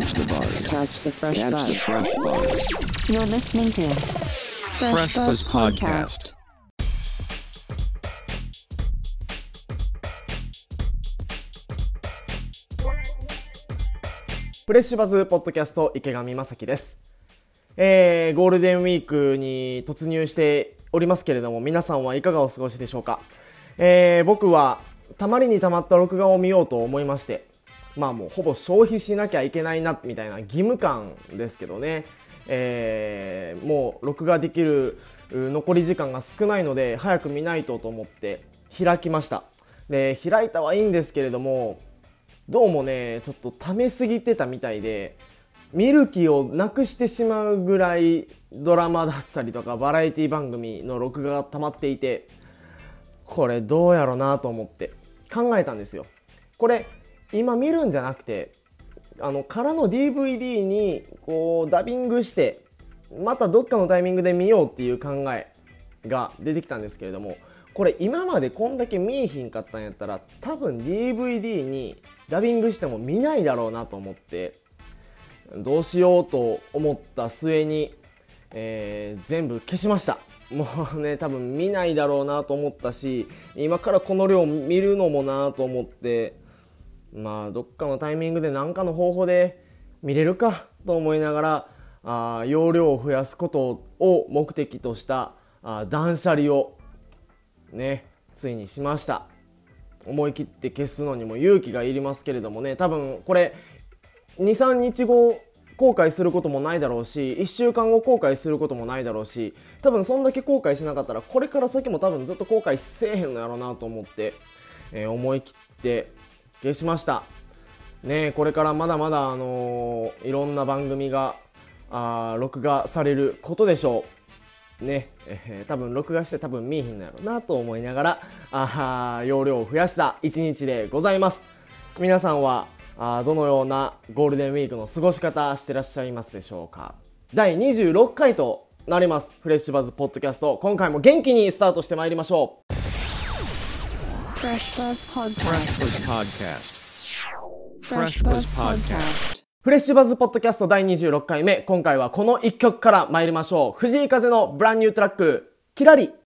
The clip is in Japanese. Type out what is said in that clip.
Catch the buzz. Catch the fresh Catch the buzz. fresh buzz. You're listening to Fresh, Fresh Buzz Buzz Podcast. Podcast. フレッシュバズポッドキャスト池上正樹です、えー、ゴールデンウィークに突入しておりますけれども皆さんはいかがお過ごしでしょうか、えー、僕はたまりにたまった録画を見ようと思いましてまあもうほぼ消費しなきゃいけないなみたいな義務感ですけどね、えー、もう録画できる残り時間が少ないので早く見ないとと思って開きましたで開いたはいいんですけれどもどうもね、ちょっと溜めすぎてたみたいで、見る気をなくしてしまうぐらいドラマだったりとかバラエティ番組の録画が溜まっていて、これどうやろなと思って考えたんですよ。これ今見るんじゃなくて、あの、からの DVD にこうダビングして、またどっかのタイミングで見ようっていう考えが出てきたんですけれども、これ今までこんだけ見えひんかったんやったら多分 DVD にダビングしても見ないだろうなと思ってどうしようと思った末に、えー全部消しました。もうね多分見ないだろうなと思ったし今からこの量見るのもなと思ってまあどっかのタイミングで何かの方法で見れるかと思いながらあ容量を増やすことを目的としたあ断捨離をねついにしました。思い切って消すのにも勇気がいりますけれどもね。多分これ23日後後悔することもないだろうし1週間後後悔することもないだろうし多分そんだけ後悔しなかったらこれから先も多分ずっと後悔せえへんのやろうなと思って、えー思い切って消しました。ねこれからまだまだあのーいろんな番組があー録画されることでしょう。ね、えー多分録画して多分見えへんのやろうなと思いながらあー容量を増やした一日でございます。皆さんはあどのようなゴールデンウィークの過ごし方してらっしゃいますでしょうか。第26回となります。フレッシュバズポッドキャスト。今回も元気にスタートしてまいりましょう。Fresh Buzz Fresh Podcast. Buzz Podcast. Fresh Buzz Podcast. フレッシュバズポッドキャスト第26回目今回はこの1曲から参りましょう藤井風のブランニュートラックキラリ